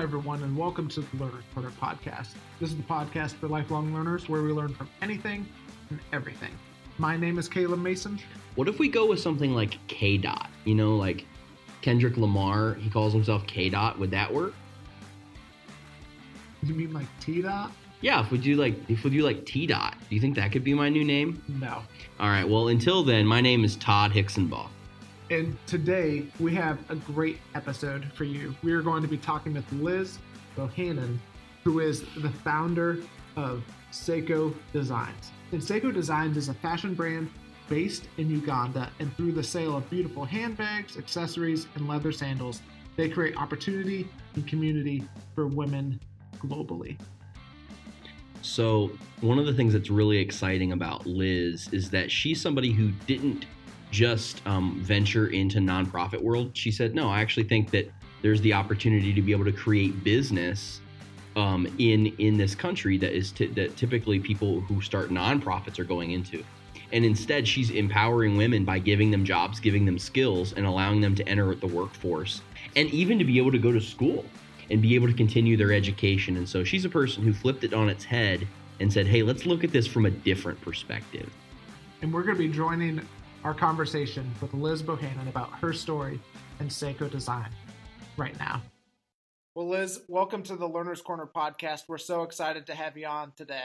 Hi, everyone, and welcome to the Learner's Corner podcast. This is the podcast for lifelong learners where we learn from anything and everything. My name is Caleb Mason. What if we go with something like K dot? You know, like Kendrick Lamar, he calls himself K dot. Would that work? You mean like T Dot? Yeah, if we do like if we do like T dot, do you think that could be my new name? No. All right. Well, until then, my name is Todd Hicksonbaugh. And today we have a great episode for you. We are going to be talking with Liz Bohannon, who is the founder of Sseko Designs. And Sseko Designs is a fashion brand based in Uganda, and through the sale of beautiful handbags, accessories, and leather sandals, they create opportunity and community for women globally. So, one of the things that's really exciting about Liz is that she's somebody who didn't just um, venture into nonprofit world. She said, "No, I actually think that there's the opportunity to be able to create business um, in in this country that is t- that typically people who start nonprofits are going into." And instead, she's empowering women by giving them jobs, giving them skills, and allowing them to enter the workforce, and even to be able to go to school and be able to continue their education. And so she's a person who flipped it on its head and said, hey, let's look at this from a different perspective. And we're going to be joining our conversation with Liz Bohannon about her story and Sseko Design right now. Well, Liz, welcome to the Learner's Corner podcast. We're so excited to have you on today.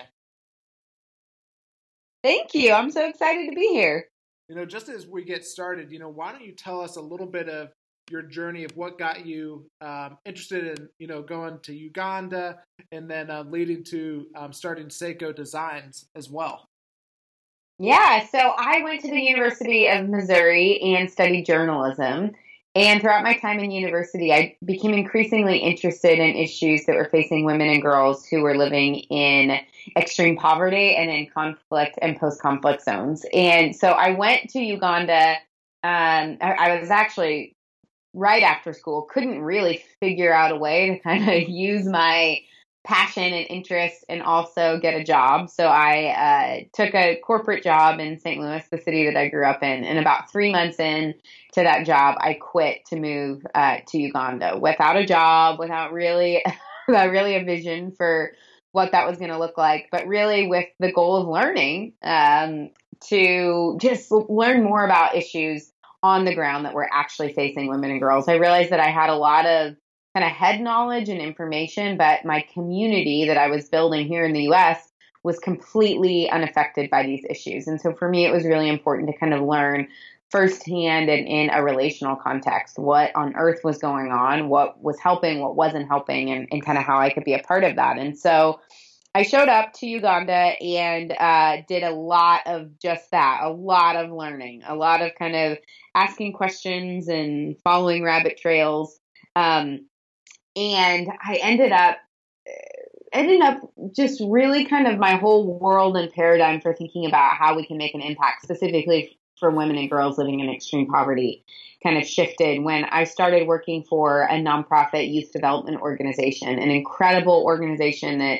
Thank you. I'm so excited to be here. You know, just as we get started, you know, why don't you tell us a little bit of your journey of what got you um, interested in you know going to Uganda and then uh, leading to um, starting Sseko Designs as well. Yeah, so I went to the University of Missouri and studied journalism. And throughout my time in university, I became increasingly interested in issues that were facing women and girls who were living in extreme poverty and in conflict and post conflict zones. And so I went to Uganda. Um, I, I was actually right after school couldn't really figure out a way to kind of use my passion and interest and also get a job. So I uh, took a corporate job in St. Louis, the city that I grew up in. And about three months in to that job, I quit to move uh, to Uganda without a job, without really, without really a vision for what that was going to look like, but really with the goal of learning um, to just learn more about issues on the ground that were actually facing women and girls. I realized that I had a lot of kind of head knowledge and information, but my community that I was building here in the US was completely unaffected by these issues. And so for me, it was really important to kind of learn firsthand and in a relational context what on earth was going on, what was helping, what wasn't helping, and, and kind of how I could be a part of that. And so I showed up to Uganda and uh, did a lot of just that, a lot of learning, a lot of kind of asking questions and following rabbit trails. Um, and I ended up ended up just really kind of my whole world and paradigm for thinking about how we can make an impact specifically for women and girls living in extreme poverty kind of shifted when I started working for a nonprofit youth development organization, an incredible organization that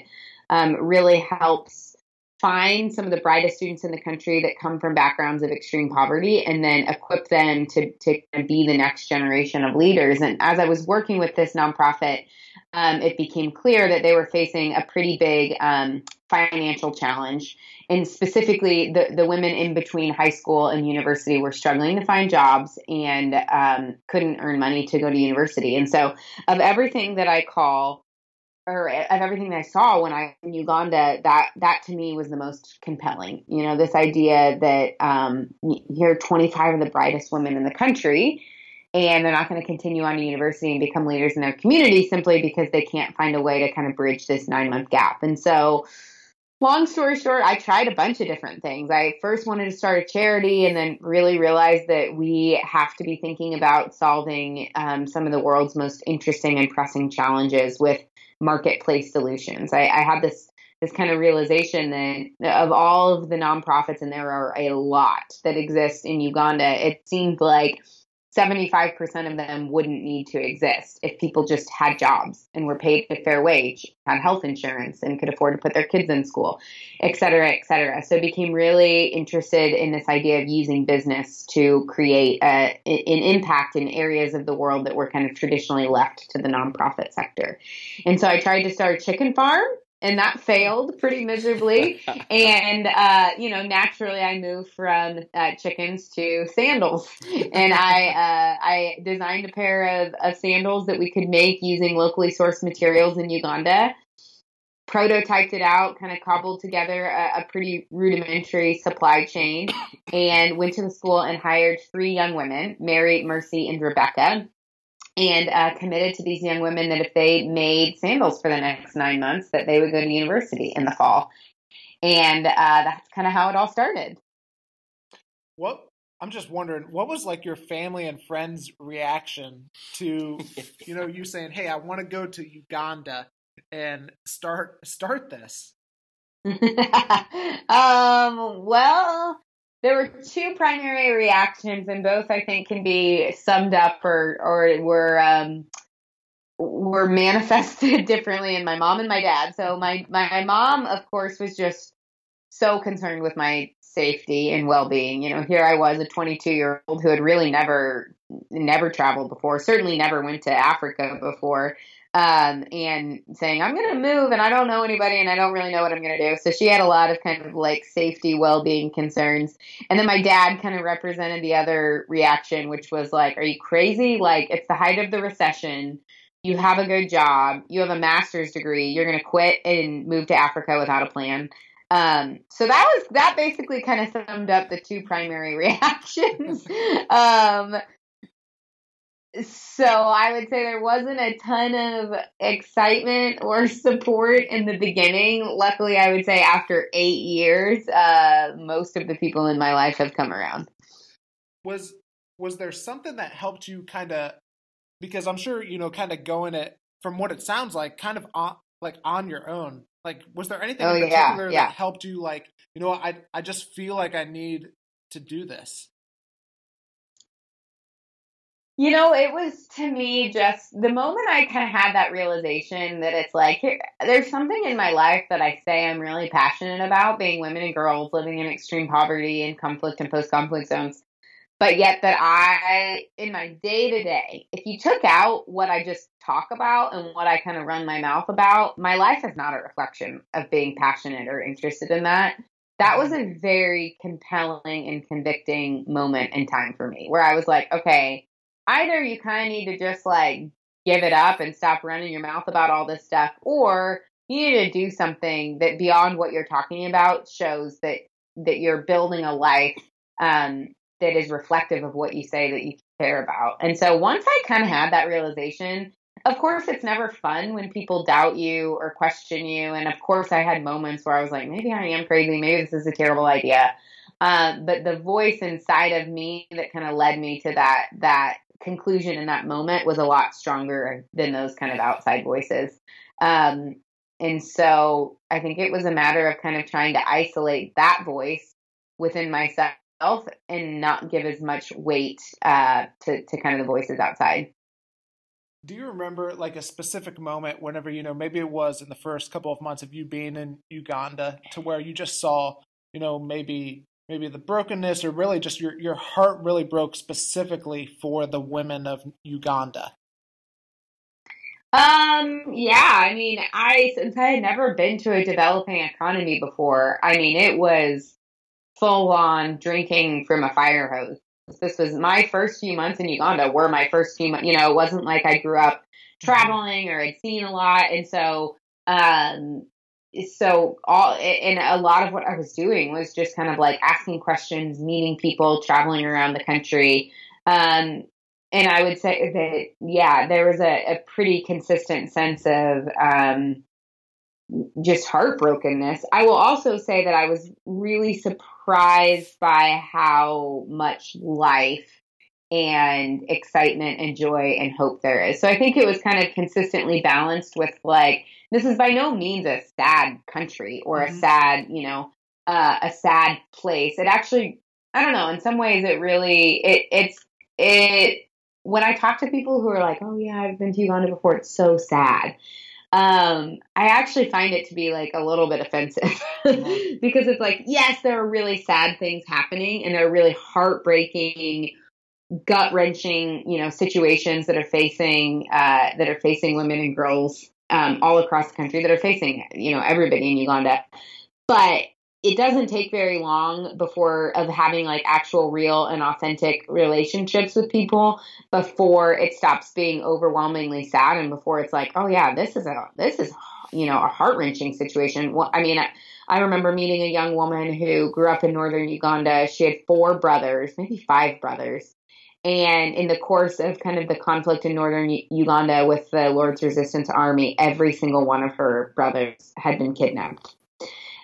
um, really helps find some of the brightest students in the country that come from backgrounds of extreme poverty and then equip them to, to be the next generation of leaders. And as I was working with this nonprofit, um, it became clear that they were facing a pretty big um, financial challenge. And specifically, the, the women in between high school and university were struggling to find jobs and um, couldn't earn money to go to university. And so, of everything that I call or of everything I saw when I in Uganda, that that to me was the most compelling. You know, this idea that um, you're 25 of the brightest women in the country, and they're not going to continue on to university and become leaders in their community simply because they can't find a way to kind of bridge this nine month gap. And so, long story short, I tried a bunch of different things. I first wanted to start a charity, and then really realized that we have to be thinking about solving um, some of the world's most interesting and pressing challenges with marketplace solutions. I, I had this this kind of realization that of all of the nonprofits, and there are a lot that exist in Uganda, it seemed like 75% of them wouldn't need to exist if people just had jobs and were paid a fair wage, had health insurance, and could afford to put their kids in school, et cetera, et cetera. So I became really interested in this idea of using business to create a, an impact in areas of the world that were kind of traditionally left to the nonprofit sector. And so I tried to start a chicken farm and that failed pretty miserably. and uh, you know, naturally, I moved from uh, chickens to sandals, and I uh, I designed a pair of, of sandals that we could make using locally sourced materials in Uganda. Prototyped it out, kind of cobbled together a, a pretty rudimentary supply chain, and went to the school and hired three young women, Mary, Mercy, and Rebecca and uh, committed to these young women that if they made sandals for the next nine months, that they would go to university in the fall. And uh, that's kind of how it all started. What I'm just wondering, what was like your family and friends' reaction to, you know, you saying, "Hey, I want to go to Uganda and start start this." um. Well, there were two primary reactions, and both I think can be summed up or or were um, were manifested differently in my mom and my dad. So my my mom, of course, was just so concerned with my safety and well-being. You know, here I was, a 22-year-old who had really never never traveled before, certainly never went to Africa before um, and saying, I'm going to move and I don't know anybody and I don't really know what I'm going to do. So she had a lot of kind of like safety, well being concerns. And then my dad kind of represented the other reaction, which was like, Are you crazy? Like, it's the height of the recession. You have a good job. You have a master's degree. You're going to quit and move to Africa without a plan. Um, so that was that basically kind of summed up the two primary reactions. um, so I would say there wasn't a ton of excitement or support in the beginning. Luckily, I would say after eight years, uh, most of the people in my life have come around. Was was there something that helped you kind of? Because I'm sure you know, kind of going it from what it sounds like, kind of on like on your own. Like, was there anything oh, in particular yeah, yeah. that helped you? Like, you know, I I just feel like I need to do this. You know, it was to me just the moment I kind of had that realization that it's like here, there's something in my life that I say I'm really passionate about being women and girls living in extreme poverty and conflict and post conflict zones. But yet, that I, in my day to day, if you took out what I just talk about and what I kind of run my mouth about, my life is not a reflection of being passionate or interested in that. That was a very compelling and convicting moment in time for me where I was like, okay, either you kind of need to just like give it up and stop running your mouth about all this stuff, or you need to do something that beyond what you're talking about shows that that you're building a life um, that is reflective of what you say that you care about. And so once I kind of had that realization, of course, it's never fun when people doubt you or question you. And of course, I had moments where I was like, maybe I am crazy. Maybe this is a terrible idea. Uh, but the voice inside of me that kind of led me to that that conclusion in that moment was a lot stronger than those kind of outside voices. Um, and so I think it was a matter of kind of trying to isolate that voice within myself and not give as much weight uh, to, to kind of the voices outside. Do you remember like a specific moment whenever, you know, maybe it was in the first couple of months of you being in Uganda to where you just saw, you know, maybe maybe the brokenness or really just your, your heart really broke specifically for the women of Uganda? Um, yeah, I mean, I, since I had never been to a developing economy before, I mean, it was full on drinking from a fire hose. This was my first few months in Uganda were my first few months, you know, it wasn't like I grew up traveling or had seen a lot. And so, um, so all and a lot of what I was doing was just kind of like asking questions, meeting people, traveling around the country. Um, and I would say that yeah, there was a, a pretty consistent sense of um, just heartbrokenness. I will also say that I was really surprised by how much life and excitement and joy and hope there is. So I think it was kind of consistently balanced with like this is by no means a sad country or mm-hmm. a sad, you know, uh, a sad place. It actually, I don't know. In some ways, it really it it's it when I talk to people who are like, "Oh yeah, I've been to Uganda before," it's so sad. Um, I actually find it to be like a little bit offensive mm-hmm. because it's like, yes, there are really sad things happening and they're really heartbreaking, gut wrenching, you know, situations that are facing uh, that are facing women and girls um, all across the country that are facing, you know, everybody in Uganda. But it doesn't take very long before of having like actual real and authentic relationships with people before it stops being overwhelmingly sad and before it's like oh yeah this is a this is you know a heart-wrenching situation. Well, i mean I, I remember meeting a young woman who grew up in northern uganda. She had four brothers maybe five brothers and in the course of kind of the conflict in northern uganda with the lord's resistance army every single one of her brothers had been kidnapped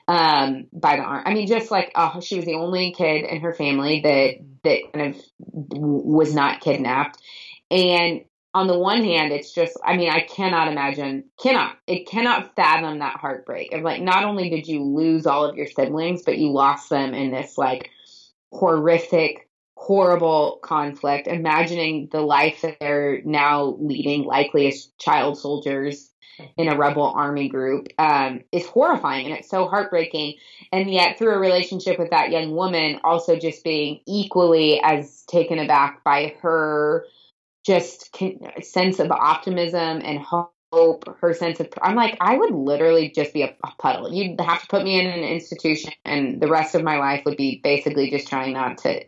um, by the arm. I mean, just like uh, she was the only kid in her family that that kind of was not kidnapped. And on the one hand, it's just, I mean, I cannot imagine, cannot, it cannot fathom that heartbreak of like, not only did you lose all of your siblings, but you lost them in this like horrific, horrible conflict. Imagining the life that they're now leading, likely as child soldiers in a rebel army group um, is horrifying and it's so heartbreaking. And yet, through a relationship with that young woman, also just being equally as taken aback by her just sense of optimism and hope her sense of i'm like i would literally just be a, puddle you'd have to put me in an institution and the rest of my life would be basically just trying not to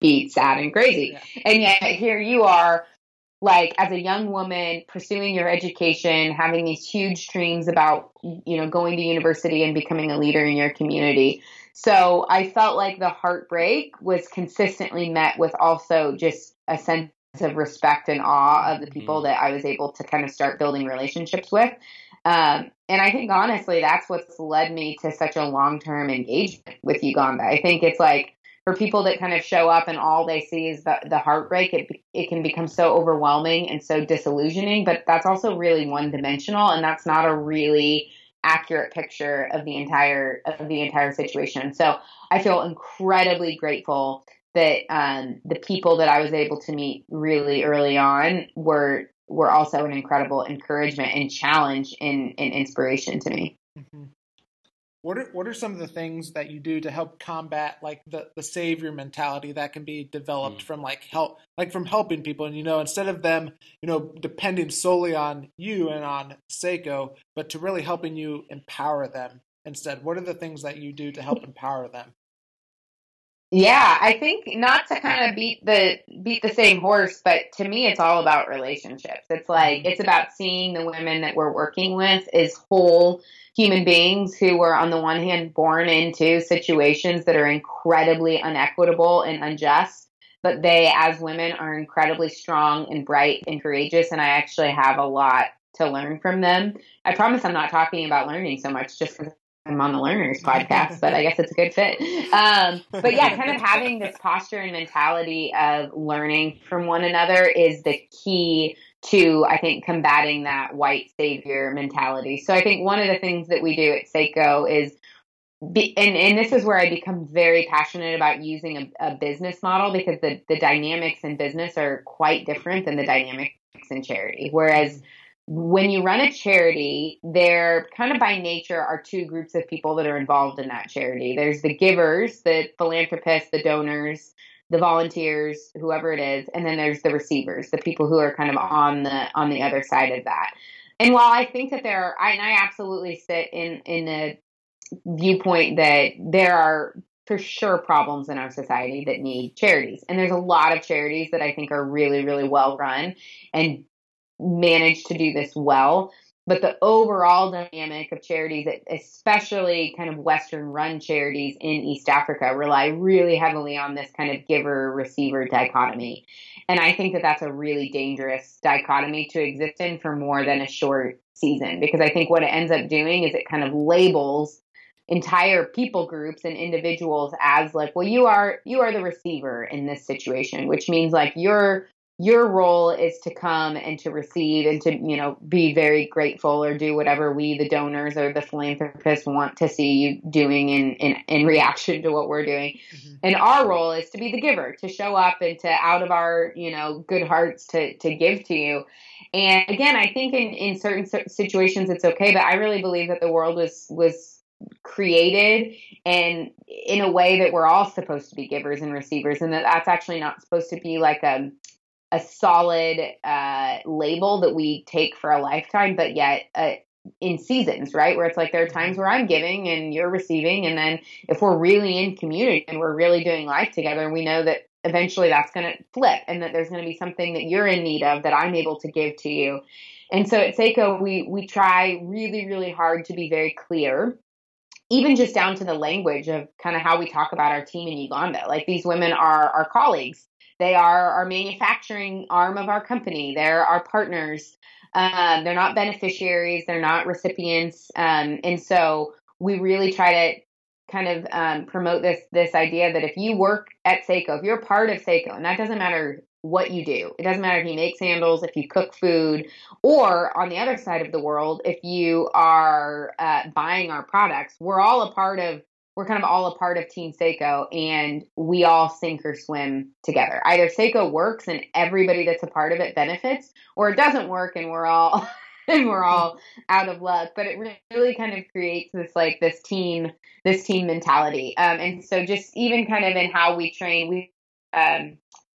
be sad and crazy yeah. and yet here you are like as a young woman pursuing your education having these huge dreams about you know going to university and becoming a leader in your community so i felt like the heartbreak was consistently met with also just a sense of respect and awe of the people mm-hmm. that i was able to kind of start building relationships with um, and i think honestly that's what's led me to such a long-term engagement with uganda i think it's like for people that kind of show up and all they see is the, the heartbreak, it, it can become so overwhelming and so disillusioning, but that's also really one dimensional and that's not a really accurate picture of the entire of the entire situation. So I feel incredibly grateful that um, the people that I was able to meet really early on were were also an incredible encouragement and challenge and, and inspiration to me. Mm-hmm what are what are some of the things that you do to help combat like the the savior mentality that can be developed mm. from like help like from helping people and you know instead of them you know depending solely on you and on Sseko but to really helping you empower them instead what are the things that you do to help empower them yeah, I think not to kind of beat the beat the same horse, but to me it's all about relationships. It's like it's about seeing the women that we're working with as whole human beings who were on the one hand born into situations that are incredibly unequitable and unjust, but they as women are incredibly strong and bright and courageous and I actually have a lot to learn from them. I promise I'm not talking about learning so much just because I'm on the Learners podcast, but I guess it's a good fit. Um, but yeah, kind of having this posture and mentality of learning from one another is the key to, I think, combating that white savior mentality. So I think one of the things that we do at Sseko is be, and, and this is where I become very passionate about using a, a, business model because the, the dynamics in business are quite different than the dynamics in charity. Whereas when you run a charity, there kind of by nature are two groups of people that are involved in that charity. There's the givers, the philanthropists, the donors, the volunteers, whoever it is, and then there's the receivers, the people who are kind of on the on the other side of that. And while I think that there are, I, and I absolutely sit in in the viewpoint that there are for sure problems in our society that need charities. And there's a lot of charities that I think are really, really well run and managed to do this well. But the overall dynamic of charities, especially kind of Western run charities in East Africa, rely really heavily on this kind of giver receiver dichotomy. And I think that that's a really dangerous dichotomy to exist in for more than a short season because I think what it ends up doing is it kind of labels entire people groups and individuals as like well you are you are the receiver in this situation which means like you're your role is to come and to receive and to you know be very grateful or do whatever we the donors or the philanthropists want to see you doing in in, in reaction to what we're doing. Mm-hmm. and our role is to be the giver to show up and to out of our you know good hearts to to give to you. And again i think in in certain situations it's okay but i really believe that the world was was created and in a way that we're all supposed to be givers and receivers and that that's actually not supposed to be like a a solid uh, label that we take for a lifetime, but yet uh, in seasons, right? Where it's like there are times where I'm giving and you're receiving. And then if we're really in community and we're really doing life together, we know that eventually that's going to flip and that there's going to be something that you're in need of that I'm able to give to you. And so at Sseko, we, we try really, really hard to be very clear even just down to the language of kind of how we talk about our team in Uganda. Like these women are our colleagues they are our manufacturing arm of our company. They're our partners. Um, they're not beneficiaries. They're not recipients. Um, and so we really try to kind of um, promote this this idea that if you work at Sseko, if you're part of Sseko, and that doesn't matter what you do, it doesn't matter if you make sandals, if you cook food, or on the other side of the world, if you are uh, buying our products, we're all a part of we're kind of all a part of Team Sseko and we all sink or swim together. Either Sseko works and everybody that's a part of it benefits, or it doesn't work and we're all and we're all out of luck. But it really kind of creates this like this team this team mentality. Um, and so just even kind of in how we train, we um,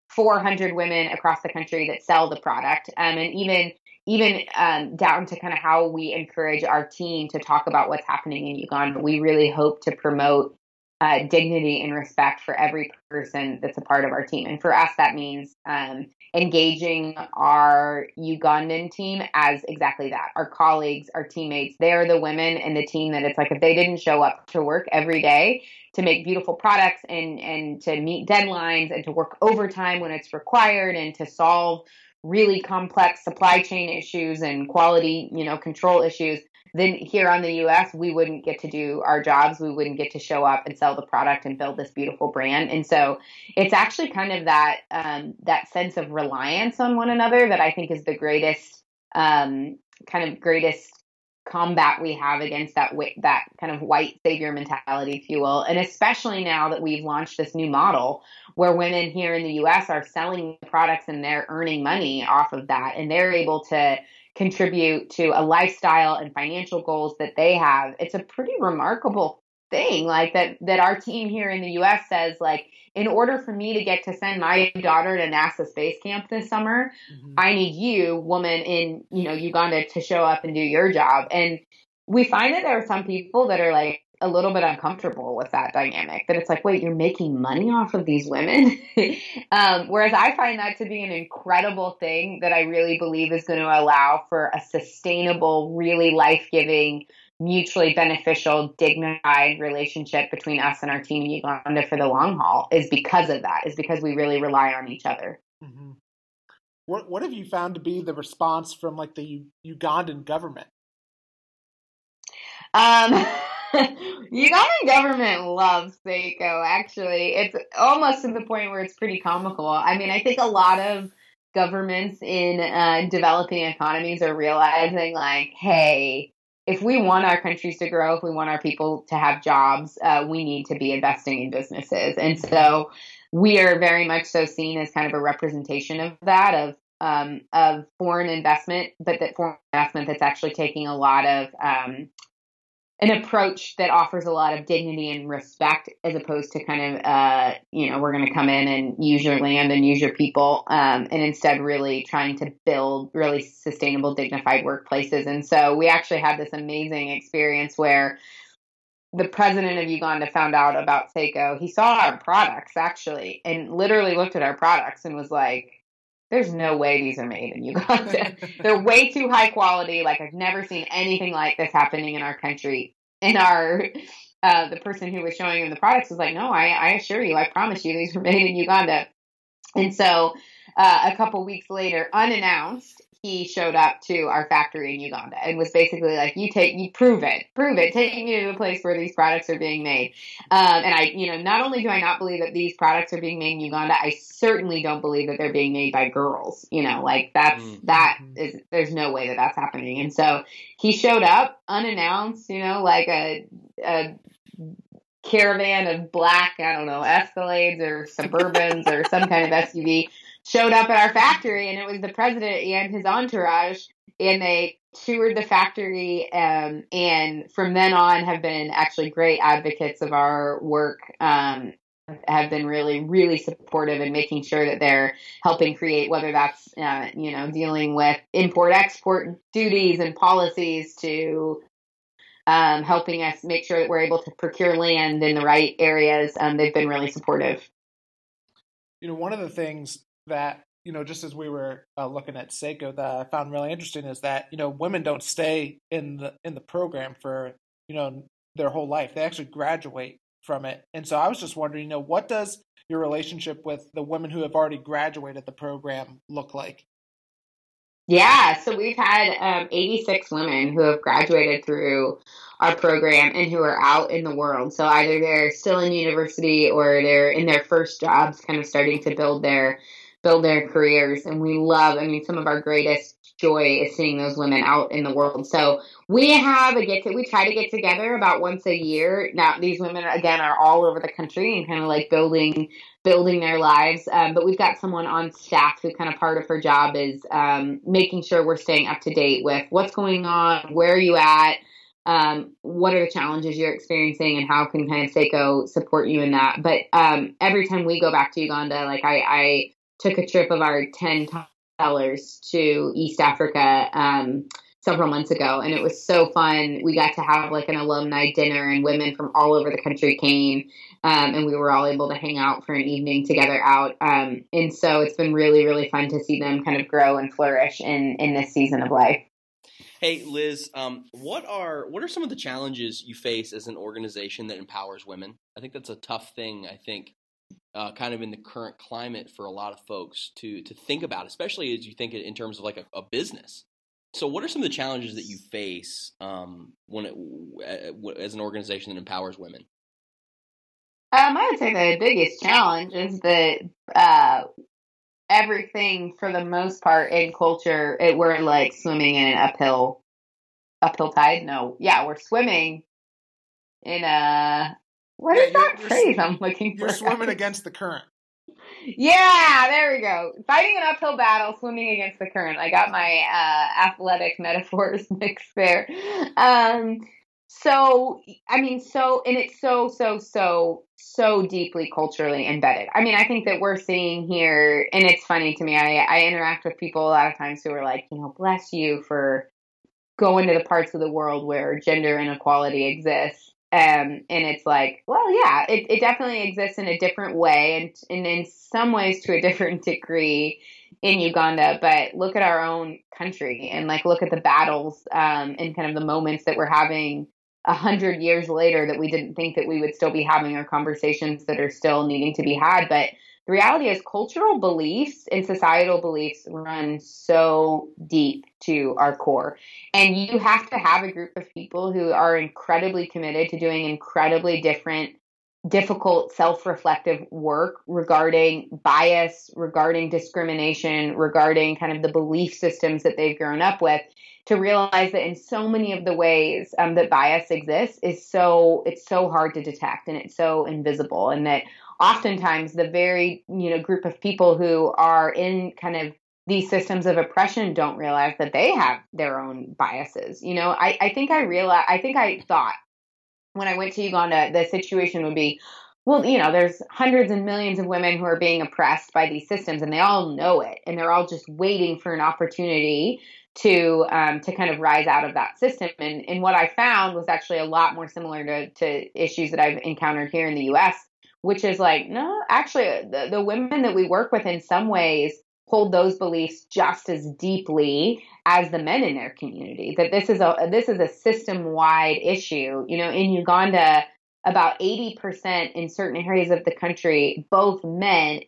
400 women across the country that sell the product, um, and even even um, down to kind of how we encourage our team to talk about what's happening in Uganda. We really hope to promote uh, dignity and respect for every person that's a part of our team. And for us, that means um, engaging our Ugandan team as exactly that our colleagues, our teammates. They're the women in the team that it's like if they didn't show up to work every day to make beautiful products and, and to meet deadlines and to work overtime when it's required and to solve really complex supply chain issues and quality, you know, control issues, then here on the US, we wouldn't get to do our jobs. We wouldn't get to show up and sell the product and build this beautiful brand. And so it's actually kind of that, um, that sense of reliance on one another that I think is the greatest, um, kind of greatest combat we have against that that kind of white savior mentality, if you will, and especially now that we've launched this new model where women here in the U.S. are selling products and they're earning money off of that, and they're able to contribute to a lifestyle and financial goals that they have. It's a pretty remarkable thing like that that our team here in the US says like in order for me to get to send my daughter to NASA space camp this summer mm-hmm. I need you woman in you know Uganda to show up and do your job and we find that there are some people that are like a little bit uncomfortable with that dynamic that it's like wait you're making money off of these women um, whereas i find that to be an incredible thing that i really believe is going to allow for a sustainable really life-giving mutually beneficial, dignified relationship between us and our team in Uganda for the long haul is because of that, is because we really rely on each other. Mm-hmm. What what have you found to be the response from like the U- Ugandan government? Um, Ugandan government loves Sseko, Actually, it's almost to the point where it's pretty comical. I mean, I think a lot of governments in uh, developing economies are realizing like, hey, if we want our countries to grow, if we want our people to have jobs, uh, we need to be investing in businesses. And so we are very much so seen as kind of a representation of that, of um, of foreign investment, but that foreign investment that's actually taking a lot of um, an approach that offers a lot of dignity and respect as opposed to kind of uh, you know we're going to come in and use your land and use your people um, and instead really trying to build really sustainable dignified workplaces and so we actually had this amazing experience where the president of Uganda found out about Sseko. He saw our products actually and literally looked at our products and was like, there's no way these are made in Uganda. They're way too high quality. Like I've never seen anything like this happening in our country. And our uh, the person who was showing him the products was like, "No, I, I assure you, I promise you, these were made in Uganda." And so, uh, a couple weeks later, unannounced, he showed up to our factory in Uganda and was basically like, "You take, you prove it, prove it, take me to the place where these products are being made." Um, and I, you know, not only do I not believe that these products are being made in Uganda, I certainly don't believe that they're being made by girls. You know, like that's mm-hmm. that is there's no way that that's happening. And so he showed up unannounced, you know, like a a caravan of black, I don't know, Escalades or Suburbans or some kind of SUV showed up at our factory and it was the president and his entourage and they toured the factory um, and from then on have been actually great advocates of our work um, have been really really supportive in making sure that they're helping create whether that's uh, you know dealing with import export duties and policies to um, helping us make sure that we're able to procure land in the right areas um, they've been really supportive. You know one of the things that you know just as we were uh, looking at Sseko that I found really interesting is that you know women don't stay in the in the program for you know their whole life. They actually graduate from it. And so I was just wondering, you know, what does your relationship with the women who have already graduated the program look like? Yeah, so we've had um, 86 women who have graduated through our program and who are out in the world. So either they're still in university or they're in their first jobs, kind of starting to build their build their careers. And we love, I mean, some of our greatest joy is seeing those women out in the world. So we have a get to, we try to get together about once a year. Now these women again are all over the country and kind of like building building their lives. Um, but we've got someone on staff who kind of part of her job is um, making sure we're staying up to date with what's going on, where are you at, um, what are the challenges you're experiencing, and how can kind of Sseko support you in that. But um, every time we go back to Uganda, like I, I took a trip of our ten dollars to East Africa um, several months ago, and it was so fun. We got to have like an alumni dinner, and women from all over the country came, um, and we were all able to hang out for an evening together out. Um, and so it's been really, really fun to see them kind of grow and flourish in in this season of life. Hey Liz, um, what are what are some of the challenges you face as an organization that empowers women? I think that's a tough thing. I think uh, kind of in the current climate for a lot of folks to to think about, especially as you think in terms of like a, a business. So, what are some of the challenges that you face um, when it, as an organization that empowers women? Um, I would say the biggest challenge is that uh, everything, for the most part, in culture, it, we're like swimming in an uphill uphill tide. No, yeah, we're swimming in a what yeah, is that phrase I'm looking for? You're swimming against the current. Yeah, there we go. Fighting an uphill battle, swimming against the current. I got my uh, athletic metaphors mixed there. Um, so, I mean, so, and it's so, so, so, so deeply culturally embedded. I mean, I think that we're seeing here, and it's funny to me. I, I interact with people a lot of times who are like, you know, bless you for going to the parts of the world where gender inequality exists um, and it's like, well, yeah, it, it definitely exists in a different way and, and in some ways to a different degree in Uganda. But look at our own country and like look at the battles um, and kind of the moments that we're having a hundred years later that we didn't think that we would still be having our conversations that are still needing to be had. But the reality is cultural beliefs and societal beliefs run so deep to our core. And you have to have a group of people who are incredibly committed to doing incredibly different, difficult, self reflective work regarding bias, regarding discrimination, regarding kind of the belief systems that they've grown up with. To realize that in so many of the ways um, that bias exists is so it's so hard to detect and it's so invisible, and that oftentimes the very you know group of people who are in kind of these systems of oppression don't realize that they have their own biases you know? I, I think i realized i think i thought when i went to uganda the situation would be well you know there's hundreds and millions of women who are being oppressed by these systems and they all know it and they're all just waiting for an opportunity to um, to kind of rise out of that system. And and what i found was actually a lot more similar to to issues that i've encountered here in the us which is like, no, actually, the, the women that we work with in some ways hold those beliefs just as deeply as the men in their community that this is a this is a system wide issue. You know in Uganda about 80% in certain areas of the country both men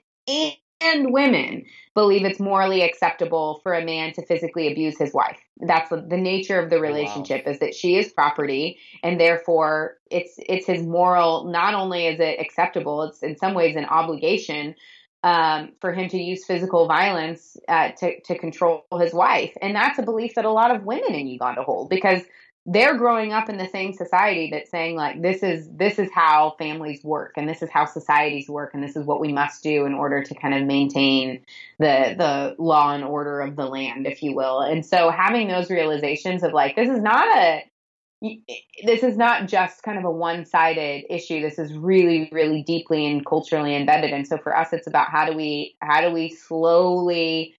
and women believe it's morally acceptable for a man to physically abuse his wife. That's the, the nature of the relationship wow. is that she is property and therefore it's it's his moral not only is it acceptable, it's in some ways an obligation um, for him to use physical violence uh, to, to control his wife. And that's a belief that a lot of women in Uganda hold because they're growing up in the same society that's saying like this is this is how families work and this is how societies work and this is what we must do in order to kind of maintain the the law and order of the land if you will. And so having those realizations of like this is not a this is not just kind of a one-sided issue. This is really really deeply and culturally embedded. And so for us it's about how do we how do we slowly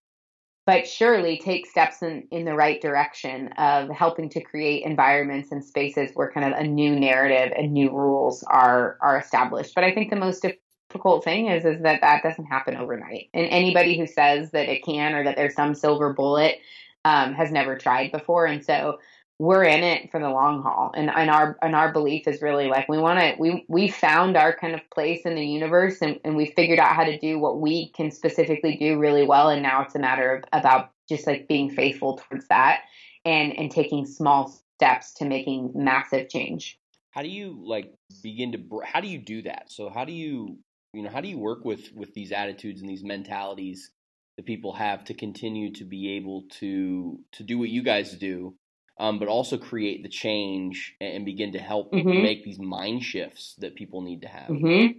but surely take steps in, in the right direction of helping to create environments and spaces where kind of a new narrative and new rules are are established. But I think the most difficult thing is is that that doesn't happen overnight. And anybody who says that it can or that there's some silver bullet um, has never tried before. And so we're in it for the long haul. And, and our and our belief is really like we want to we we found our kind of place in the universe and, and we figured out how to do what we can specifically do really well. And now it's a matter of about just like being faithful towards that and and taking small steps to making massive change. How do you like begin to how do you do that? So how do you you know how do you work with with these attitudes and these mentalities that people have to continue to be able to to do what you guys do um, but also create the change and begin to help mm-hmm. make these mind shifts that people need to have. Mm-hmm.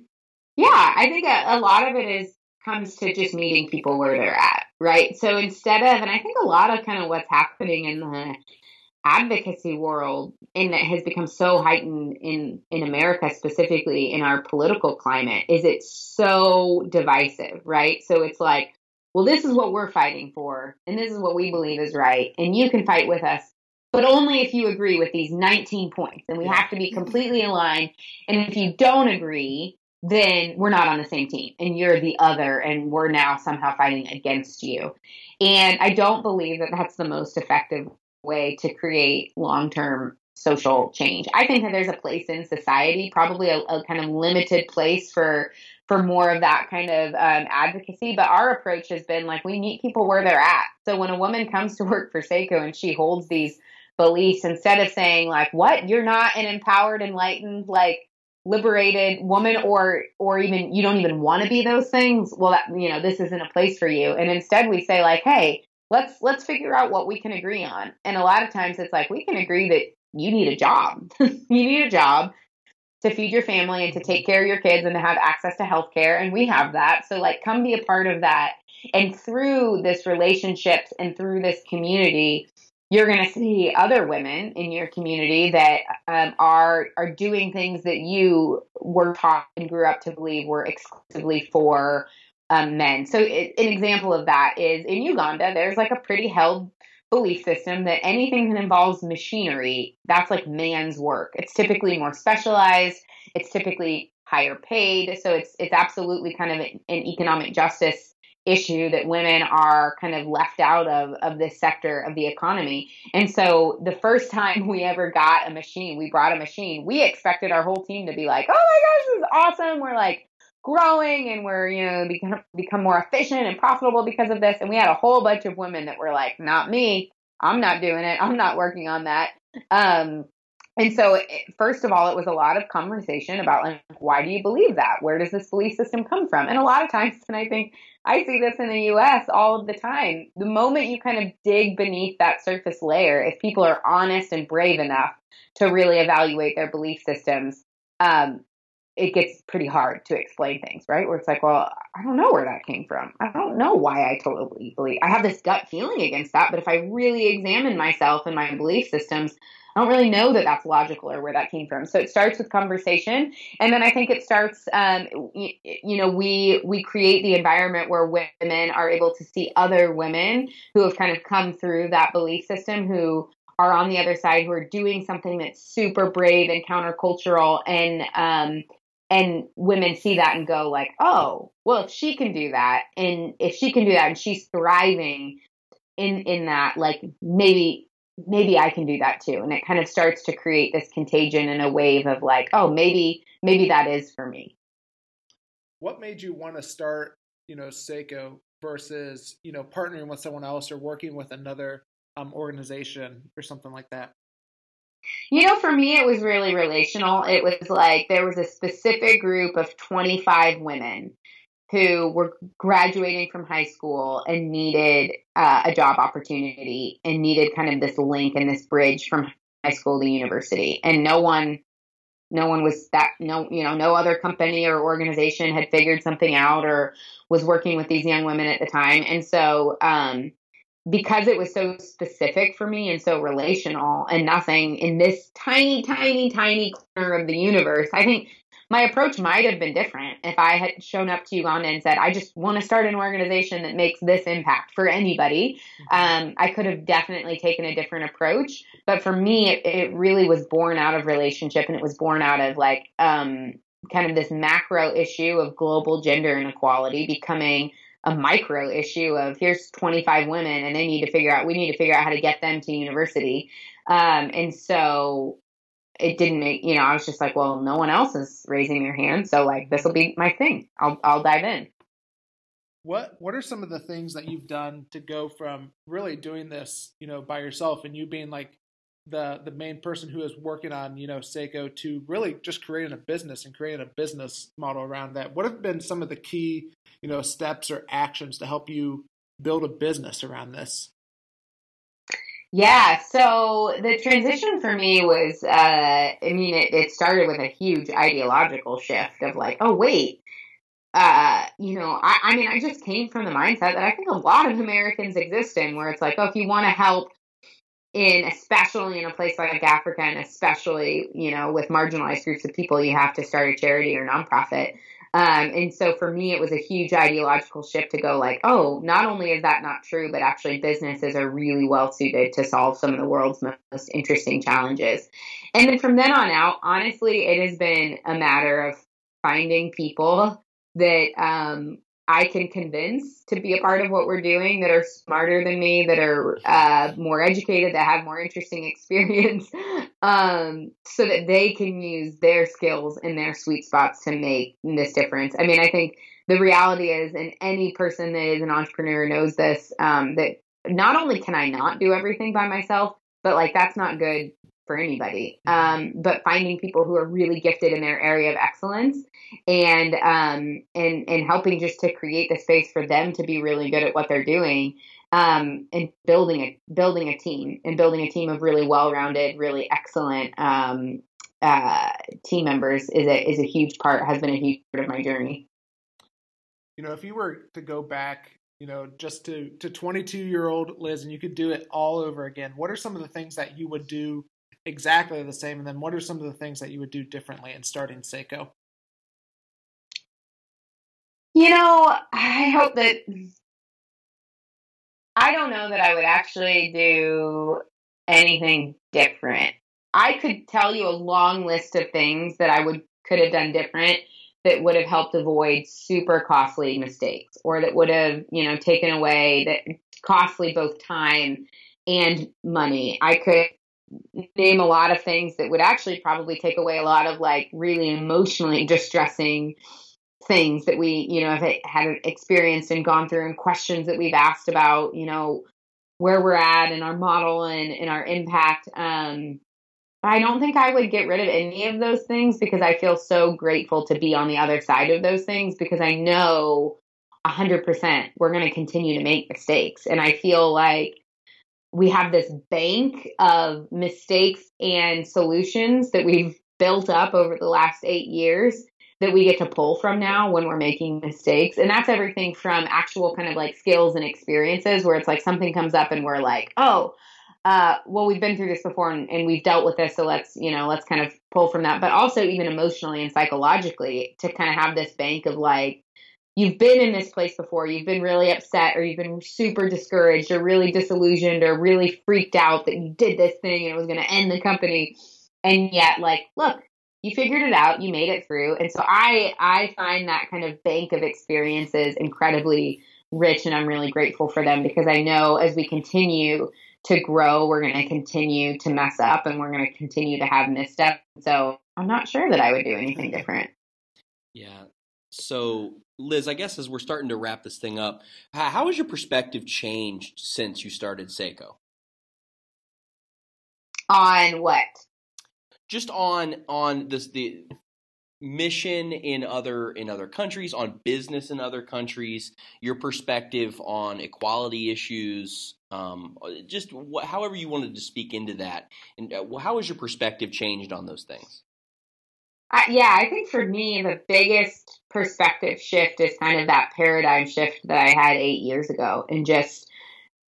Yeah, I think a, a lot of it is comes to just meeting people where they're at, right? So instead of, and I think a lot of kind of what's happening in the advocacy world and that has become so heightened in in America specifically in our political climate is it's so divisive, right? So it's like, well, this is what we're fighting for and this is what we believe is right and you can fight with us but only if you agree with these 19 points. And we have to be completely aligned. And if you don't agree, then we're not on the same team and you're the other and we're now somehow fighting against you. And I don't believe that that's the most effective way to create long term social change. I think that there's a place in society, probably a, a, kind of limited place for for more of that kind of um, advocacy. But our approach has been like we meet people where they're at. So when a woman comes to work for Sseko and she holds these beliefs instead of saying like what? You're not an empowered enlightened like liberated woman or or even you don't even want to be those things? Well that you know this isn't a place for you. And instead we say like hey let's let's figure out what we can agree on. And a lot of times it's like we can agree that you need a job. You need a job to feed your family and to take care of your kids and to have access to health care and we have that. So like come be a part of that. And through this relationships and through this community you're going to see other women in your community that um, are are doing things that you were taught and grew up to believe were exclusively for um, men. So, it, an example of that is in Uganda. There's like a pretty held belief system that anything that involves machinery that's like man's work. It's typically more specialized. It's typically higher paid. So it's it's absolutely kind of an, an economic justice issue that women are kind of left out of of this sector of the economy. And so the first time we ever got a machine, we brought a machine, we expected our whole team to be like, "Oh my gosh, this is awesome. We're like growing and we're, you know, become become more efficient and profitable because of this." And we had a whole bunch of women that were like, "Not me. I'm not doing it. I'm not working on that." Um and so, first of all, it was a lot of conversation about like, why do you believe that? Where does this belief system come from? And a lot of times, and I think I see this in the US all of the time. The moment you kind of dig beneath that surface layer, if people are honest and brave enough to really evaluate their belief systems, um, it gets pretty hard to explain things, right? Where it's like, well, I don't know where that came from. I don't know why I totally believe. I have this gut feeling against that, but if I really examine myself and my belief systems, I don't really know that that's logical or where that came from. So it starts with conversation, and then I think it starts. Um, you, you know, we we create the environment where women are able to see other women who have kind of come through that belief system who are on the other side who are doing something that's super brave and countercultural and um and women see that and go like oh well if she can do that and if she can do that and she's thriving in in that like maybe maybe I can do that too. And it kind of starts to create this contagion and a wave of like, oh, maybe, maybe that is for me. What made you want to start you know, Sseko versus, you know, partnering with someone else or working with another um, organization or something like that? You know, for me, it was really relational. It was like there was a specific group of 25 women who were graduating from high school and needed uh, a job opportunity and needed kind of this link and this bridge from high school to university. And no one, no one was that, no, you know, no other company or organization had figured something out or was working with these young women at the time. And so, um, because it was so specific for me and so relational and nothing in this tiny, tiny, tiny corner of the universe, I think my approach might have been different if I had shown up to Uganda and said, I just want to start an organization that makes this impact for anybody. Mm-hmm. Um, I could have definitely taken a different approach. But for me, it, it, really was born out of relationship and it was born out of like um, kind of this macro issue of global gender inequality becoming a micro issue of here's 25 women and they need to figure out we need to figure out how to get them to university um, and so it didn't make you know i was just like well no one else is raising their hand so like this will be my thing. I'll i'll dive in. What what are some of the things that you've done to go from really doing this you know by yourself and you being like the the main person who is working on you know Sseko to really just creating a business and creating a business model around that? What have been some of the key you know steps or actions to help you build a business around this yeah, so the transition for me was, uh, I mean, it, it started with a huge ideological shift of like, oh, wait, uh, you know, I, I mean, I just came from the mindset that I think a lot of Americans exist in where it's like, oh, if you want to help in, especially in a place like Africa and especially, you know, with marginalized groups of people, you have to start a charity or nonprofit. Um, and so for me, it was a huge ideological shift to go like, oh, not only is that not true, but actually businesses are really well suited to solve some of the world's most interesting challenges. And then from then on out, honestly, it has been a matter of finding people that um, I can convince to be a part of what we're doing that are smarter than me, that are uh, more educated, that have more interesting experience, um, so that they can use their skills and their sweet spots to make this difference. I mean, I think the reality is, and any person that is an entrepreneur knows this, um, that not only can I not do everything by myself, but like that's not good for anybody. Um, but finding people who are really gifted in their area of excellence and um, and and helping just to create the space for them to be really good at what they're doing um, and building a building a team and building a team of really well-rounded, really excellent um, uh, team members is a is a huge part has been a huge part of my journey. You know, if you were to go back you know, just to to 22 year old Liz, and you could do it all over again. What are some of the things that you would do exactly the same? And then what are some of the things that you would do differently in starting Sseko? You know, I hope that I don't know that I would actually do anything different. I could tell you a long list of things that I would could have done different that would have helped avoid super costly mistakes or that would have, you know, taken away that costly both time and money. I could name a lot of things that would actually probably take away a lot of like really emotionally distressing things that we, you know, have had experienced and gone through and questions that we've asked about, you know, where we're at and our model and, and our impact. Um, I don't think I would get rid of any of those things because I feel so grateful to be on the other side of those things because I know 100% we're going to continue to make mistakes. And I feel like we have this bank of mistakes and solutions that we've built up over the last eight years that we get to pull from now when we're making mistakes. And that's everything from actual kind of like skills and experiences where it's like something comes up and we're like, oh, uh, well, we've been through this before and, and we've dealt with this. So let's, you know, let's kind of pull from that. But also, even emotionally and psychologically, to kind of have this bank of like, you've been in this place before, you've been really upset or you've been super discouraged or really disillusioned or really freaked out that you did this thing and it was going to end the company. And yet, like, look, you figured it out, you made it through. And so I I find that kind of bank of experiences incredibly rich and I'm really grateful for them because I know as we continue to grow, we're going to continue to mess up and we're going to continue to have missteps. So I'm not sure that I would do anything different. Yeah, So, Liz, I guess as we're starting to wrap this thing up, how has your perspective changed since you started Sseko? On what? Just on on this the mission in other in other countries, on business in other countries, your perspective on equality issues, um, just wh- however you wanted to speak into that, and uh, how has your perspective changed on those things? Uh, yeah, I think for me the biggest perspective shift is kind of that paradigm shift that I had eight years ago, and just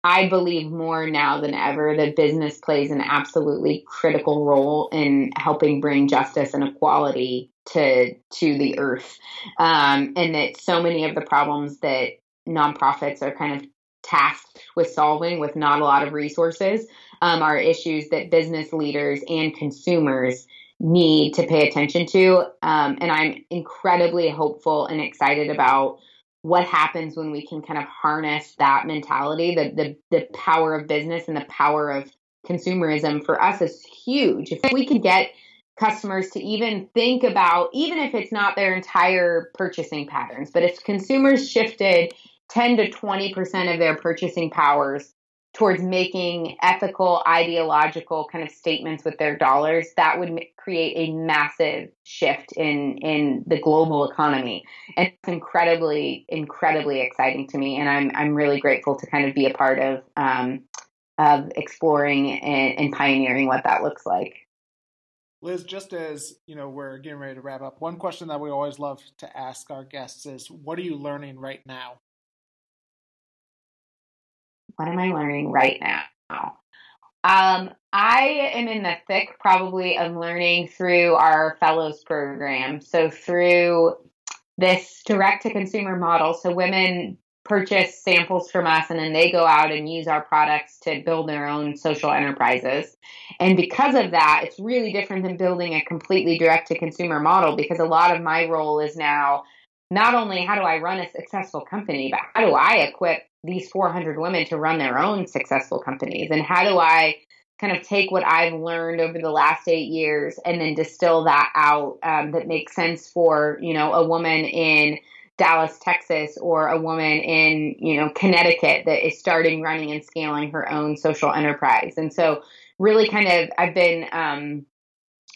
I believe more now than ever that business plays an absolutely critical role in helping bring justice and equality to to the earth, um, and that so many of the problems that nonprofits are kind of tasked with solving with not a lot of resources um, are issues that business leaders and consumers need to pay attention to. Um, and I'm incredibly hopeful and excited about what happens when we can kind of harness that mentality, the the the power of business and the power of consumerism for us is huge. If we can get customers to even think about, even if it's not their entire purchasing patterns, but if consumers shifted 10 to 20% of their purchasing powers towards making ethical, ideological kind of statements with their dollars, that would create a massive shift in in the global economy, and it's incredibly, incredibly exciting to me. And I'm I'm really grateful to kind of be a part of um, of exploring and, and pioneering what that looks like. Liz, just as you know, we're getting ready to wrap up. One question that we always love to ask our guests is, "What are you learning right now?" What am I learning right now? Um, I am in the thick probably of learning through our fellows program. So through this direct to consumer model, so women purchase samples from us and then they go out and use our products to build their own social enterprises. And because of that, it's really different than building a completely direct to consumer model because a lot of my role is now not only how do I run a successful company, but how do I equip these 400 women to run their own successful companies? And how do I kind of take what I've learned over the last eight years and then distill that out um, that makes sense for, you know, a woman in Dallas, Texas, or a woman in, you know, Connecticut that is starting, running, and scaling her own social enterprise. And so, really, kind of, I've been um,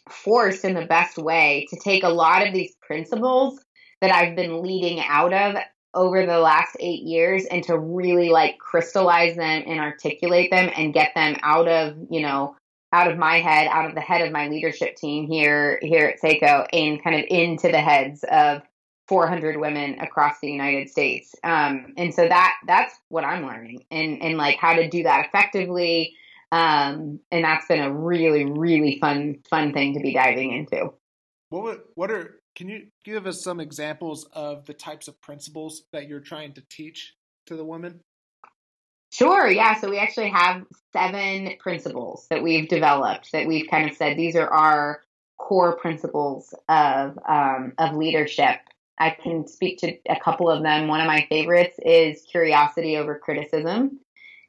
forced in the best way to take a lot of these principles that I've been leading out of over the last eight years and to really like crystallize them and articulate them and get them out of, you know, out of my head, out of the head of my leadership team here here at Sseko, and kind of into the heads of 400 women across the United States. Um, and so that that's what I'm learning, and and like how to do that effectively. Um, and that's been a really really fun fun thing to be diving into. What what are can you give us some examples of the types of principles that you're trying to teach to the women? Sure, yeah. So we actually have seven principles that we've developed that we've kind of said these are our core principles of um, of leadership. I can speak to a couple of them. One of my favorites is curiosity over criticism.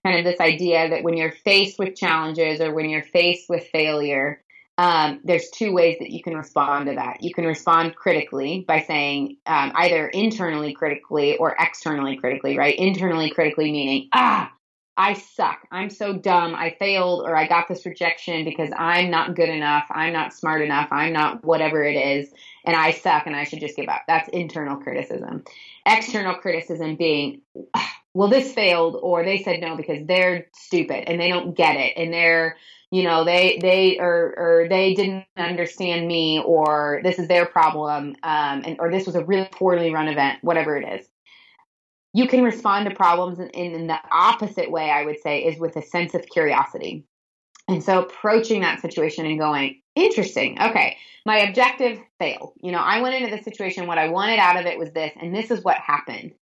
Kind of this idea that when you're faced with challenges or when you're faced with failure, um, there's two ways that you can respond to that. You can respond critically by saying um, either internally critically or externally critically, right? Internally critically meaning, ah, I suck. I'm so dumb. I failed or I got this rejection because I'm not good enough. I'm not smart enough. I'm not whatever it is. And I suck and I should just give up. That's internal criticism. External criticism being, well, this failed or they said no because they're stupid and they don't get it and they're you know they they or or they didn't understand me or this is their problem um, and or this was a really poorly run event whatever it is. You can respond to problems in, in, the opposite way i would say is with a sense of curiosity. And so approaching that situation and going interesting okay my objective failed. You know i went into the situation what i wanted out of it was this and this is what happened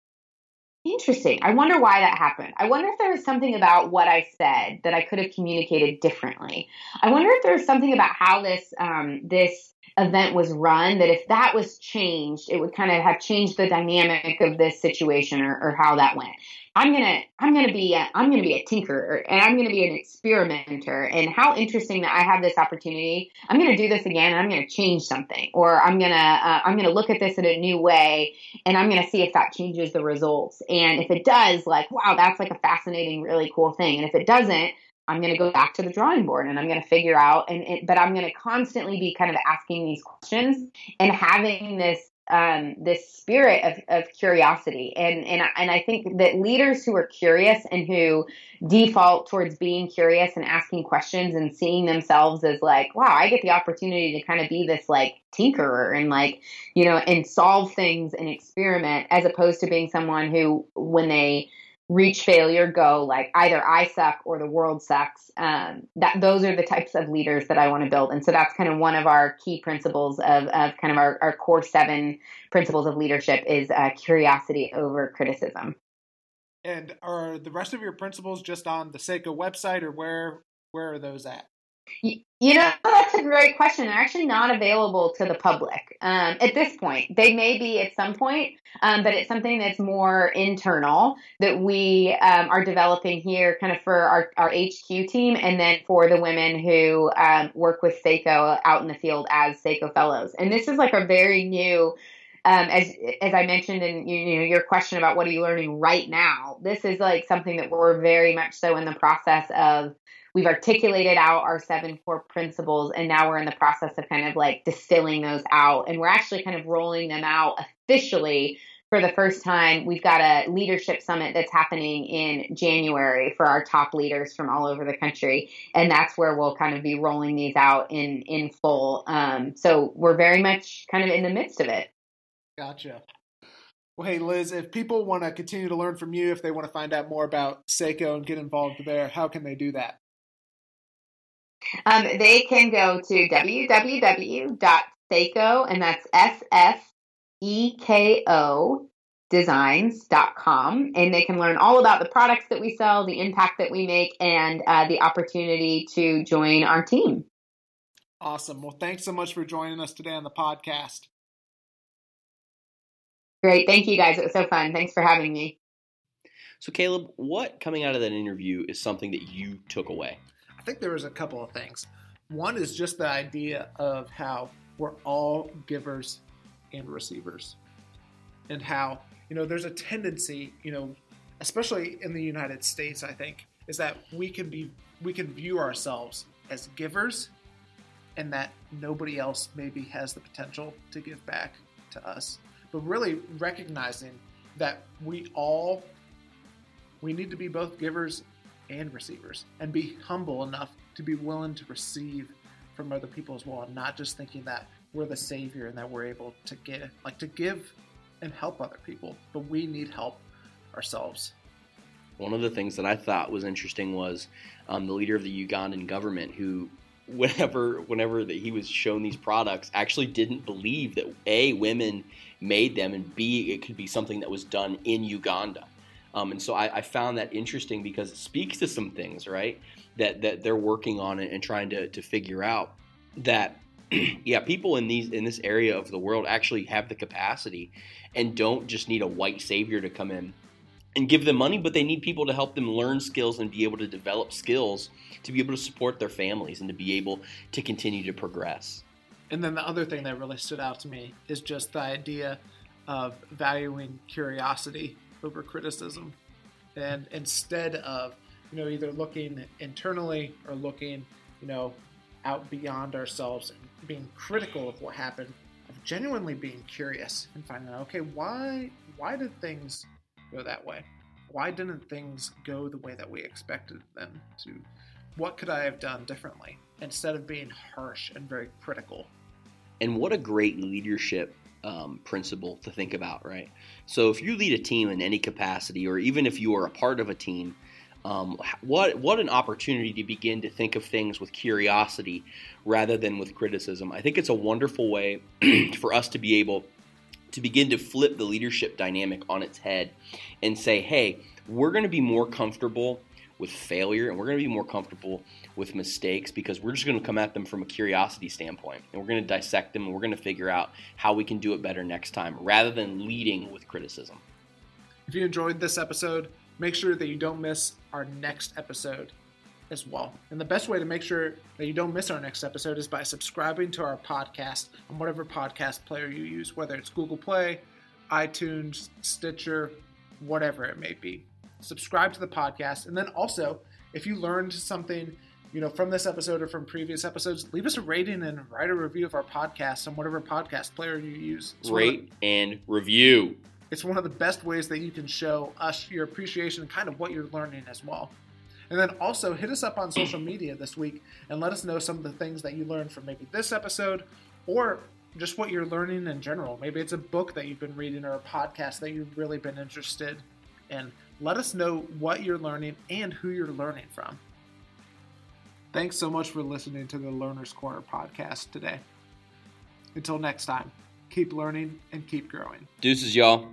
Interesting. I wonder why that happened. I wonder if there was something about what I said that I could have communicated differently. I wonder if there was something about how this um, this event was run, that if that was changed, it would kind of have changed the dynamic of this situation or, or how that went. I'm gonna I'm gonna be a, I'm gonna be a tinkerer and I'm gonna be an experimenter and how interesting that I have this opportunity. I'm gonna do this again. And I'm gonna change something or I'm gonna uh, I'm gonna look at this in a new way and I'm gonna see if that changes the results. And if it does, like wow, that's like a fascinating, really cool thing. And if it doesn't, I'm going to go back to the drawing board and I'm going to figure out and but I'm going to constantly be kind of asking these questions and having this um, this spirit of, of curiosity. And, and, and I think that leaders who are curious and who default towards being curious and asking questions and seeing themselves as like, wow, I get the opportunity to kind of be this like tinkerer and like, you know, and solve things and experiment as opposed to being someone who, when they, reach failure go like either I suck or the world sucks. Um, that those are the types of leaders that I want to build, and so that's kind of one of our key principles of, of kind of our, our core seven principles of leadership is uh, curiosity over criticism. And are the rest of your principles just on the Sseko website, or where where are those at? You know, that's a great question. They're actually not available to the public um, at this point. They may be at some point, um, but it's something that's more internal that we um, are developing here, kind of for our, our HQ team, and then for the women who um, work with Sseko out in the field as Sseko fellows. And this is like a very new um, as as I mentioned in you, know your question about what are you learning right now, this is like something that we're very much so in the process of we've articulated out our seven core principles and now we're in the process of kind of like distilling those out and we're actually kind of rolling them out officially for the first time. We've got a leadership summit that's happening in january for our top leaders from all over the country and that's where we'll kind of be rolling these out in in full. Um, so we're very much kind of in the midst of it. Gotcha. Well, hey, Liz, if people want to continue to learn from you, if they want to find out more about Sseko and get involved there, how can they do that? Um, they can go to www.sseko, and that's S S E K O designs.com and they can learn all about the products that we sell, the impact that we make, and uh, the opportunity to join our team. Awesome. Well, thanks so much for joining us today on the podcast. Great. Thank you guys. It was so fun. Thanks for having me. So, Caleb, what coming out of that interview is something that you took away? I think there was a couple of things. One is just the idea of how we're all givers and receivers, and how you know there's a tendency, you know, especially in the United States, I think, is that we can be we can view ourselves as givers, and that nobody else maybe has the potential to give back to us. But really recognizing that we all we need to be both givers and receivers and be humble enough to be willing to receive from other people as well and not just thinking that we're the savior and that we're able to get like to give and help other people but we need help ourselves. One of the things that i thought was interesting was um, the leader of the ugandan government who whenever whenever that he was shown these products actually didn't believe that a women made them and b it could be something that was done in uganda um, and so I, I, found that interesting because it speaks to some things, right? That that they're working on and, and trying to, to figure out that yeah, people in these in this area of the world actually have the capacity and don't just need a white savior to come in and give them money, but they need people to help them learn skills and be able to develop skills to be able to support their families and to be able to continue to progress. And then the other thing that really stood out to me is just the idea of valuing curiosity over criticism. And instead of, you know, either looking internally or looking, you know, out beyond ourselves and being critical of what happened, of genuinely being curious and finding out, okay, why why did things go that way? Why didn't things go the way that we expected them to? What could I have done differently? Instead of being harsh and very critical. And what a great leadership um, principle to think about, right? So if you lead a team in any capacity, or even if you are a part of a team, um, what what an opportunity to begin to think of things with curiosity rather than with criticism. I think it's a wonderful way for us to be able to begin to flip the leadership dynamic on its head and say, hey, we're going to be more comfortable with failure and we're going to be more comfortable with mistakes because we're just going to come at them from a curiosity standpoint and we're going to dissect them and we're going to figure out how we can do it better next time rather than leading with criticism. If you enjoyed this episode, make sure that you don't miss our next episode as well. And the best way to make sure that you don't miss our next episode is by subscribing to our podcast on whatever podcast player you use, whether it's Google Play, iTunes, Stitcher, whatever it may be. Subscribe to the podcast. And then also, if you learned something, you know, from this episode or from previous episodes, leave us a rating and write a review of our podcast on whatever podcast player you use. It's Rate the, and review. It's one of the best ways that you can show us your appreciation and kind of what you're learning as well. And then also hit us up on social media this week and let us know some of the things that you learned from maybe this episode or just what you're learning in general. Maybe it's a book that you've been reading or a podcast that you've really been interested in. Let us know what you're learning and who you're learning from. Thanks so much for listening to the Learner's Corner podcast today. Until next time, keep learning and keep growing. Deuces, y'all.